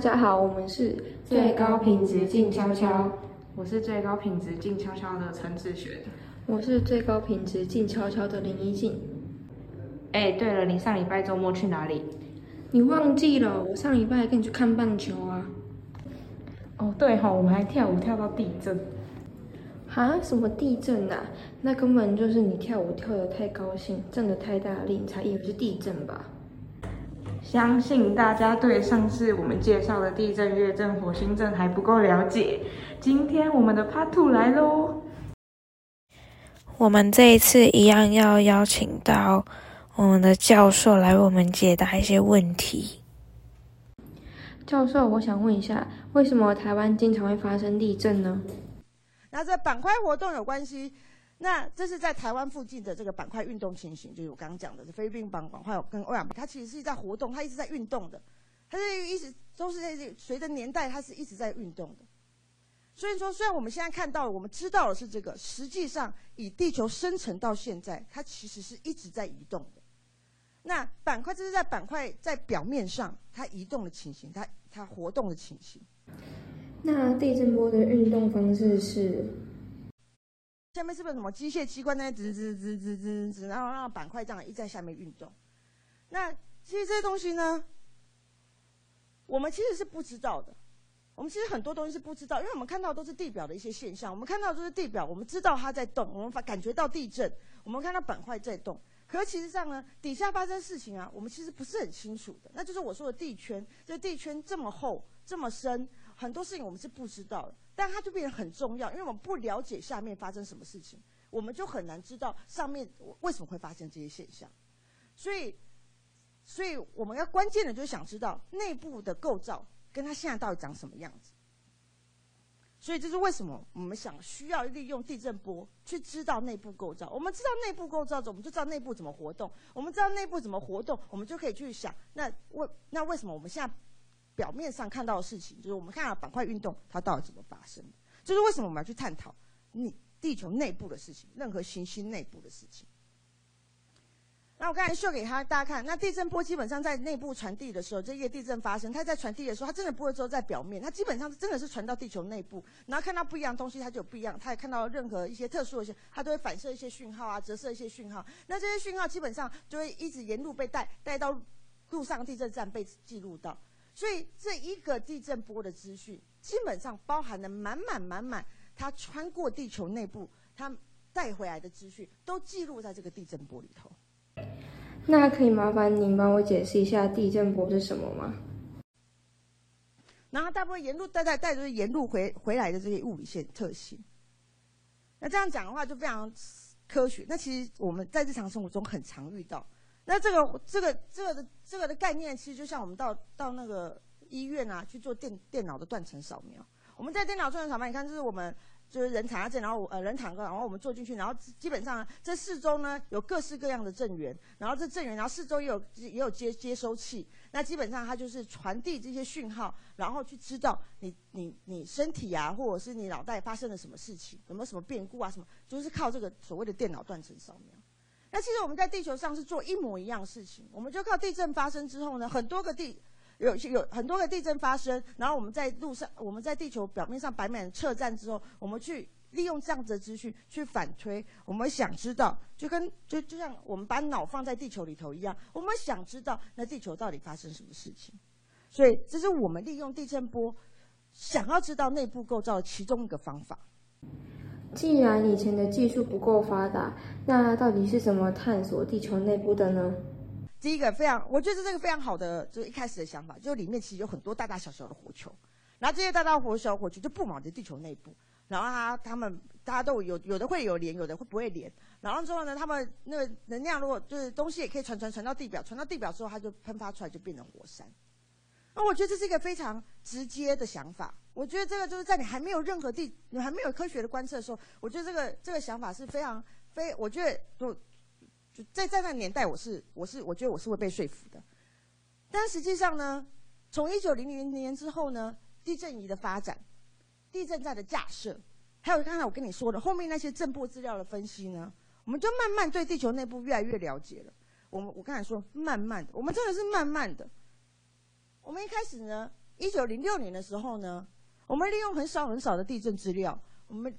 家好，我们是最高品质静悄悄，我是最高品质静悄悄的陈志学，我是最高品质静悄悄的林一静。哎，对了，你上礼拜周末去哪里？你忘记了？我上礼拜跟你去看棒球啊。哦，对哈，我们还跳舞跳到地震。哈？什么地震啊？那根本就是你跳舞跳得太高兴，震得太大力，你才以为是地震吧？相信大家对上次我们介绍的地震、月震、火星震还不够了解。今天我们的 Part Two 来喽！我们这一次一样要邀请到我们的教授来为我们解答一些问题。教授，我想问一下，为什么台湾经常会发生地震呢？那这板块活动有关系。那这是在台湾附近的这个板块运动情形，就是我刚刚讲的菲律宾板板块跟欧亚，它其实是在活动，它一直在运动的，它是一直都是在随着年代，它是一直在运动的。所以说，虽然我们现在看到，我们知道的是这个，实际上以地球生成到现在，它其实是一直在移动的。那板块这是在板块在表面上它移动的情形，它它活动的情形。那地震波的运动方式是？下面是不是什么机械机关在吱吱吱吱吱吱，然后让板块这样一在下面运动？那其实这些东西呢，我们其实是不知道的。我们其实很多东西是不知道，因为我们看到都是地表的一些现象，我们看到都是地表，我们知道它在动，我们发感觉到地震，我们看到板块在动。可是其实上呢，底下发生事情啊，我们其实不是很清楚的。那就是我说的地圈，这地圈这么厚，这么深。很多事情我们是不知道的，但它就变得很重要，因为我们不了解下面发生什么事情，我们就很难知道上面为什么会发生这些现象。所以，所以我们要关键的就是想知道内部的构造跟它现在到底长什么样子。所以这是为什么我们想需要利用地震波去知道内部构造。我们知道内部构造之后，我们就知道内部怎么活动。我们知道内部怎么活动，我们就可以去想，那为那为什么我们现在？表面上看到的事情，就是我们看到板块运动，它到底怎么发生的？就是为什么我们要去探讨你地球内部的事情，任何行星内部的事情。那我刚才秀给他大家看，那地震波基本上在内部传递的时候，这一个地震发生，它在传递的时候，它真的不会说在表面，它基本上是真的是传到地球内部，然后看到不一样东西，它就有不一样，它也看到任何一些特殊的一些，它都会反射一些讯号啊，折射一些讯号。那这些讯号基本上就会一直沿路被带带到路上地震站被记录到。所以这一个地震波的资讯，基本上包含了满满满满，它穿过地球内部，它带回来的资讯都记录在这个地震波里头。那可以麻烦您帮我解释一下地震波是什么吗？然后大部分沿路带带带就是沿路回回来的这些物理线特性。那这样讲的话就非常科学。那其实我们在日常生活中很常遇到。那这个这个这个的这个的概念，其实就像我们到到那个医院啊去做电电脑的断层扫描。我们在电脑断层扫描，你看这是我们就是人躺在这，然后呃人躺着，然后我们坐进去，然后基本上这四周呢有各式各样的震源，然后这震源，然后四周也有也有接接收器。那基本上它就是传递这些讯号，然后去知道你你你身体啊，或者是你脑袋发生了什么事情，有没有什么变故啊什么，就是靠这个所谓的电脑断层扫描。那其实我们在地球上是做一模一样的事情，我们就靠地震发生之后呢，很多个地有有很多个地震发生，然后我们在路上，我们在地球表面上摆满测站之后，我们去利用这样子的资讯去反推，我们想知道，就跟就就像我们把脑放在地球里头一样，我们想知道那地球到底发生什么事情，所以这是我们利用地震波想要知道内部构造的其中一个方法。既然以前的技术不够发达，那到底是怎么探索地球内部的呢？第一个非常，我觉得这个非常好的，就是一开始的想法，就里面其实有很多大大小小的火球，然后这些大大小小火球就布满在地球内部，然后它它们大家都有有的会有连，有的会不会连，然后之后呢，它们那个能量如果就是东西也可以传传传到地表，传到地表之后，它就喷发出来就变成火山。那我觉得这是一个非常直接的想法。我觉得这个就是在你还没有任何地，你还没有科学的观测的时候，我觉得这个这个想法是非常非，我觉得就就在在那个年代，我是我是我觉得我是会被说服的。但实际上呢，从一九零零年之后呢，地震仪的发展、地震站的架设，还有刚才我跟你说的后面那些震波资料的分析呢，我们就慢慢对地球内部越来越了解了。我们我刚才说慢慢的，我们真的是慢慢的。我们一开始呢，一九零六年的时候呢，我们利用很少很少的地震资料，我们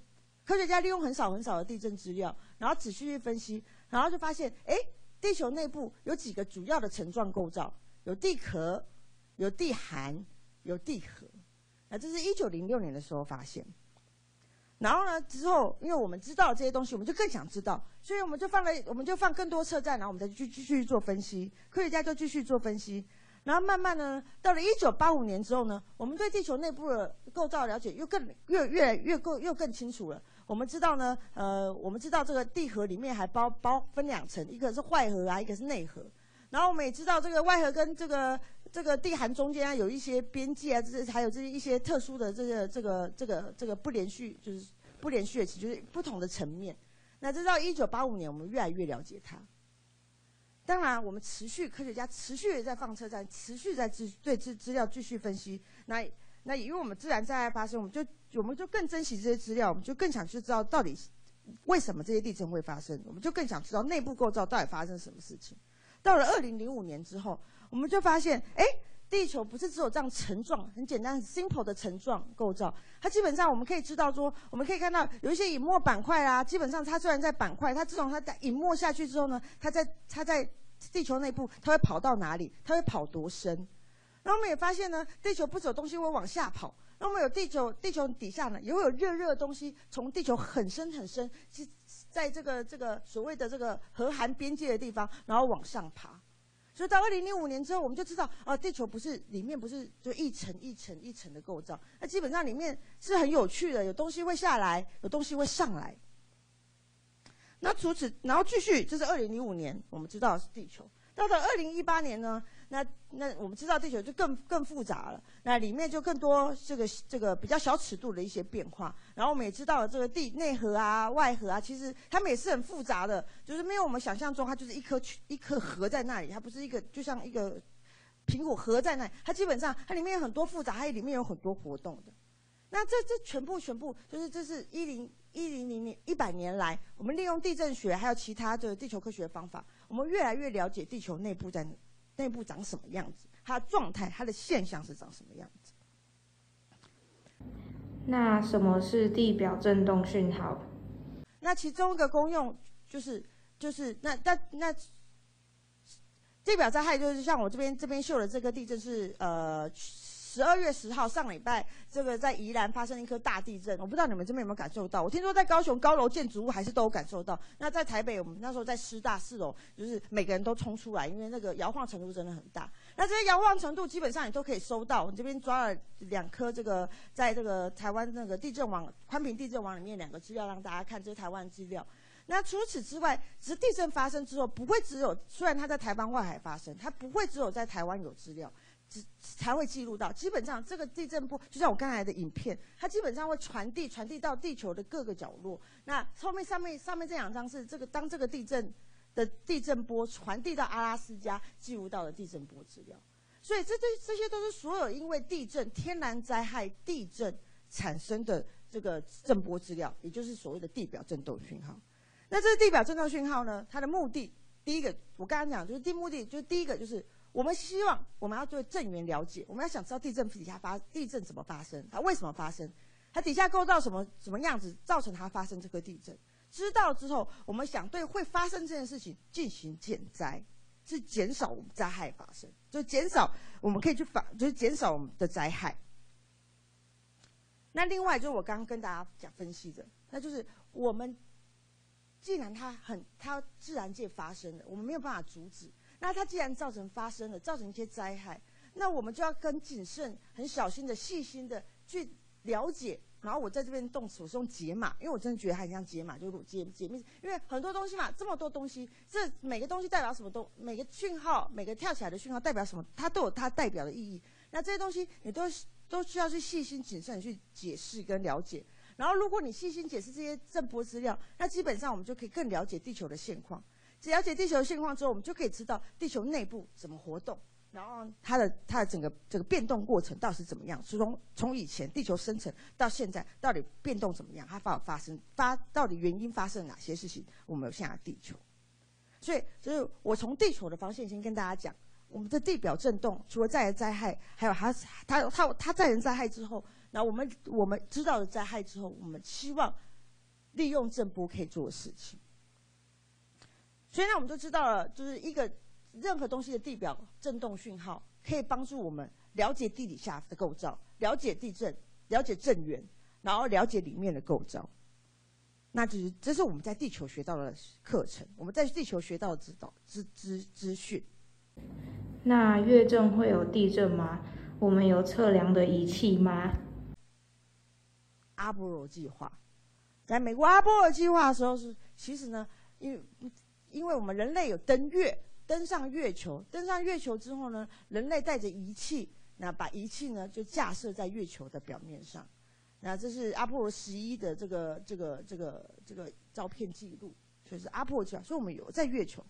科学家利用很少很少的地震资料，然后仔细去分析，然后就发现，哎，地球内部有几个主要的层状构造，有地壳，有地函，有地核。那这是一九零六年的时候发现。然后呢，之后因为我们知道这些东西，我们就更想知道，所以我们就放了，我们就放更多测站，然后我们再继继续做分析。科学家就继续做分析，然后慢慢呢，到了一九八五年之后呢，我们对地球内部的构造了解又更越越来越够又更清楚了。我们知道呢，呃，我们知道这个地核里面还包包分两层，一个是外核啊，一个是内核。然后我们也知道这个外核跟这个这个地函中间啊有一些边界啊，这还有这些一些特殊的这个这个这个这个不连续，就是不连续的就是不同的层面。那直到一九八五年，我们越来越了解它。当然，我们持续科学家持续也在放车站，持续在资对资资料继续分析。那那因为我们自然灾害发生，我们就我们就更珍惜这些资料，我们就更想去知道到底为什么这些地震会发生，我们就更想知道内部构造到底发生什么事情。到了二零零五年之后，我们就发现，哎，地球不是只有这样层状、很简单、simple 的层状构造。它基本上我们可以知道说，我们可以看到有一些隐没板块啊。基本上它虽然在板块，它自从它在隐没下去之后呢，它在它在地球内部，它会跑到哪里？它会跑多深？然后我们也发现呢，地球不走东西会往下跑。那我们有地球，地球底下呢也会有热热的东西从地球很深很深。在这个这个所谓的这个核寒边界的地方，然后往上爬，所以到二零零五年之后，我们就知道啊，地球不是里面不是就一层一层一层的构造，那基本上里面是很有趣的，有东西会下来，有东西会上来。那除此，然后继续，就是二零零五年，我们知道是地球。到了二零一八年呢？那那我们知道地球就更更复杂了，那里面就更多这个这个比较小尺度的一些变化。然后我们也知道了这个地内核啊、外核啊，其实它们也是很复杂的，就是没有我们想象中，它就是一颗一颗核在那里，它不是一个就像一个苹果核在那里，它基本上它里面有很多复杂，它里面有很多活动的。那这这全部全部就是这是一零一零零年一百年来，我们利用地震学还有其他的地球科学方法，我们越来越了解地球内部在。内部长什么样子？它的状态、它的现象是长什么样子？那什么是地表振动讯号？那其中一个功用就是就是那那那地表灾害就是像我这边这边秀的这个地震是呃。十二月十号上礼拜，这个在宜兰发生一颗大地震，我不知道你们这边有没有感受到。我听说在高雄高楼建筑物还是都有感受到。那在台北，我们那时候在师大四楼，就是每个人都冲出来，因为那个摇晃程度真的很大。那这些摇晃程度基本上你都可以收到。我这边抓了两颗这个，在这个台湾那个地震网宽屏地震网里面两个资料让大家看，这是台湾资料。那除此之外，只是地震发生之后不会只有，虽然它在台湾外海发生，它不会只有在台湾有资料。只才会记录到，基本上这个地震波，就像我刚才的影片，它基本上会传递传递到地球的各个角落。那后面上面上面这两张是这个当这个地震的地震波传递到阿拉斯加记录到的地震波资料。所以这这这些都是所有因为地震、天然灾害、地震产生的这个震波资料，也就是所谓的地表震动讯号。那这个地表震动讯号呢？它的目的，第一个我刚刚讲就是第目的，就是第一个就是。我们希望我们要对震源了解，我们要想知道地震底下发地震怎么发生，它为什么发生，它底下构造什么什么样子，造成它发生这个地震。知道之后，我们想对会发生这件事情进行减灾，是减少我们灾害发生，就减少我们可以去反，就是减少我们的灾害。那另外就是我刚刚跟大家讲分析的，那就是我们既然它很它自然界发生的，我们没有办法阻止。那它既然造成发生了，造成一些灾害，那我们就要更谨慎、很小心的、细心的去了解。然后我在这边动词我是用解码，因为我真的觉得它很像解码，就解解密。因为很多东西嘛，这么多东西，这每个东西代表什么东，每个讯号，每个跳起来的讯号代表什么，它都有它代表的意义。那这些东西你都都需要去细心谨慎去解释跟了解。然后如果你细心解释这些震波资料，那基本上我们就可以更了解地球的现况。只了解地球的现况之后，我们就可以知道地球内部怎么活动，然后它的它的整个这个变动过程到底是怎么样？从从以前地球生成到现在，到底变动怎么样？它发发生发到底原因发生哪些事情？我们有现在地球，所以就是我从地球的方向先跟大家讲，我们的地表震动，除了自然灾害，还有它它它它自然灾害之后，那我们我们知道的灾害之后，我们希望利用震波可以做的事情。所以呢，我们就知道了，就是一个任何东西的地表震动讯号，可以帮助我们了解地底下的构造，了解地震，了解震源，然后了解里面的构造。那就是这是我们在地球学到的课程，我们在地球学到的指导资资资讯。那月震会有地震吗？我们有测量的仪器吗？阿波罗计划，在美国阿波罗计划的时候是，其实呢，因为因为我们人类有登月，登上月球，登上月球之后呢，人类带着仪器，那把仪器呢就架设在月球的表面上。那这是阿波罗十一的这个这个这个这个照片记录，所以是阿波罗计划，所以我们有在月球。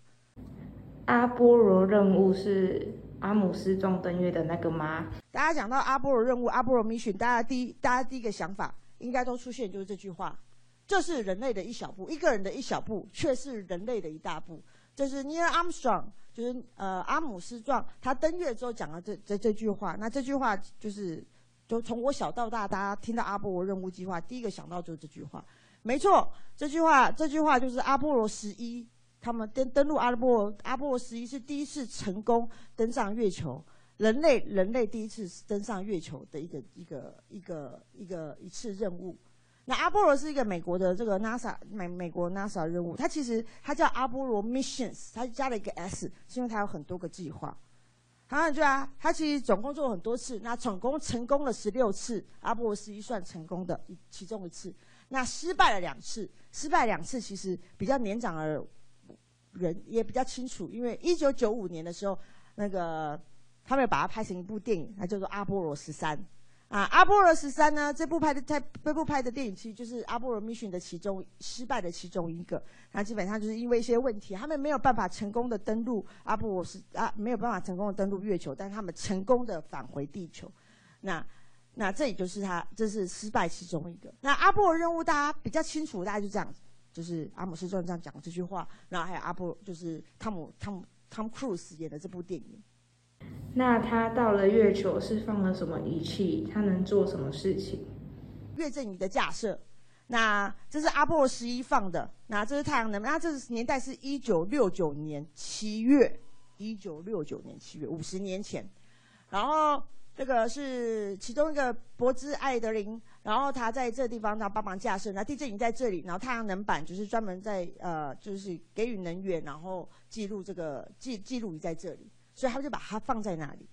阿波罗任务是阿姆斯壮登月的那个吗？大家讲到阿波罗任务，阿波罗 mission，大家第一大家第一个想法应该都出现就是这句话：这是人类的一小步，一个人的一小步，却是人类的一大步。这是 Neil Armstrong，就是呃阿姆斯壮他登月之后讲了这这这句话。那这句话就是。就从我小到大，大家听到阿波罗任务计划，第一个想到就是这句话。没错，这句话，这句话就是阿波罗十一，他们登登陆阿波罗，阿波罗十一是第一次成功登上月球，人类人类第一次登上月球的一个一个一个一个一次任务。那阿波罗是一个美国的这个 NASA 美美国 NASA 任务，它其实它叫阿波罗 missions，它加了一个 s，是因为它有很多个计划。好，对啊，他其实总共做了很多次，那总共成功了十六次，阿波罗十一算成功的其中一次，那失败了两次，失败两次其实比较年长的人也比较清楚，因为一九九五年的时候，那个他们把它拍成一部电影，它叫做《阿波罗十三》。啊，阿波罗十三呢？这部拍的在这部拍的电影其实就是阿波罗 mission 的其中失败的其中一个。那基本上就是因为一些问题，他们没有办法成功的登陆阿波罗是啊，没有办法成功的登陆月球，但他们成功的返回地球。那那这也就是他这是失败其中一个。那阿波罗任务大家比较清楚，大概就这样，就是阿姆斯壮这样讲这句话，然后还有阿波就是汤姆汤姆汤姆克鲁斯演的这部电影。那他到了月球是放了什么仪器？他能做什么事情？月震仪的架设。那这是阿波罗十一放的。那这是太阳能。那这是年代是一九六九年七月，一九六九年七月，五十年前。然后这个是其中一个博兹艾德林，然后他在这地方他帮忙架设。那地震仪在这里，然后太阳能板就是专门在呃，就是给予能源，然后记录这个记记录仪在这里。所以他就把它放在那里，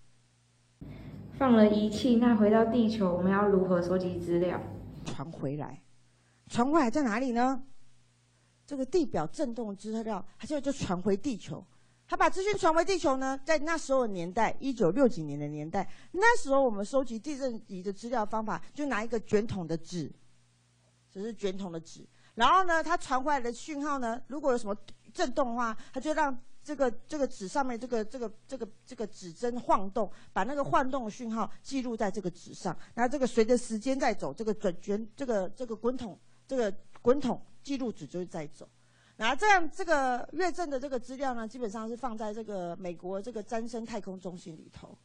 放了仪器。那回到地球，我们要如何收集资料？传回来，传回来在哪里呢？这个地表震动资料，它就就传回地球。他把资讯传回地球呢，在那时候的年代，一九六几年的年代，那时候我们收集地震仪的资料方法，就拿一个卷筒的纸，只是卷筒的纸。然后呢，它传回来的讯号呢，如果有什么震动的话，它就让。这个这个纸上面这个这个这个这个指针晃动，把那个晃动的讯号记录在这个纸上。那这个随着时间在走，这个转卷这个这个滚筒这个滚筒记录纸就是在走。那这样这个月震的这个资料呢，基本上是放在这个美国这个詹森太空中心里头。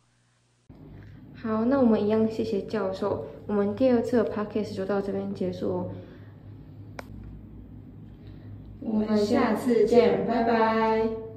好，那我们一样谢谢教授。我们第二次的 podcast 就到这边结束哦。我们下次见，拜拜。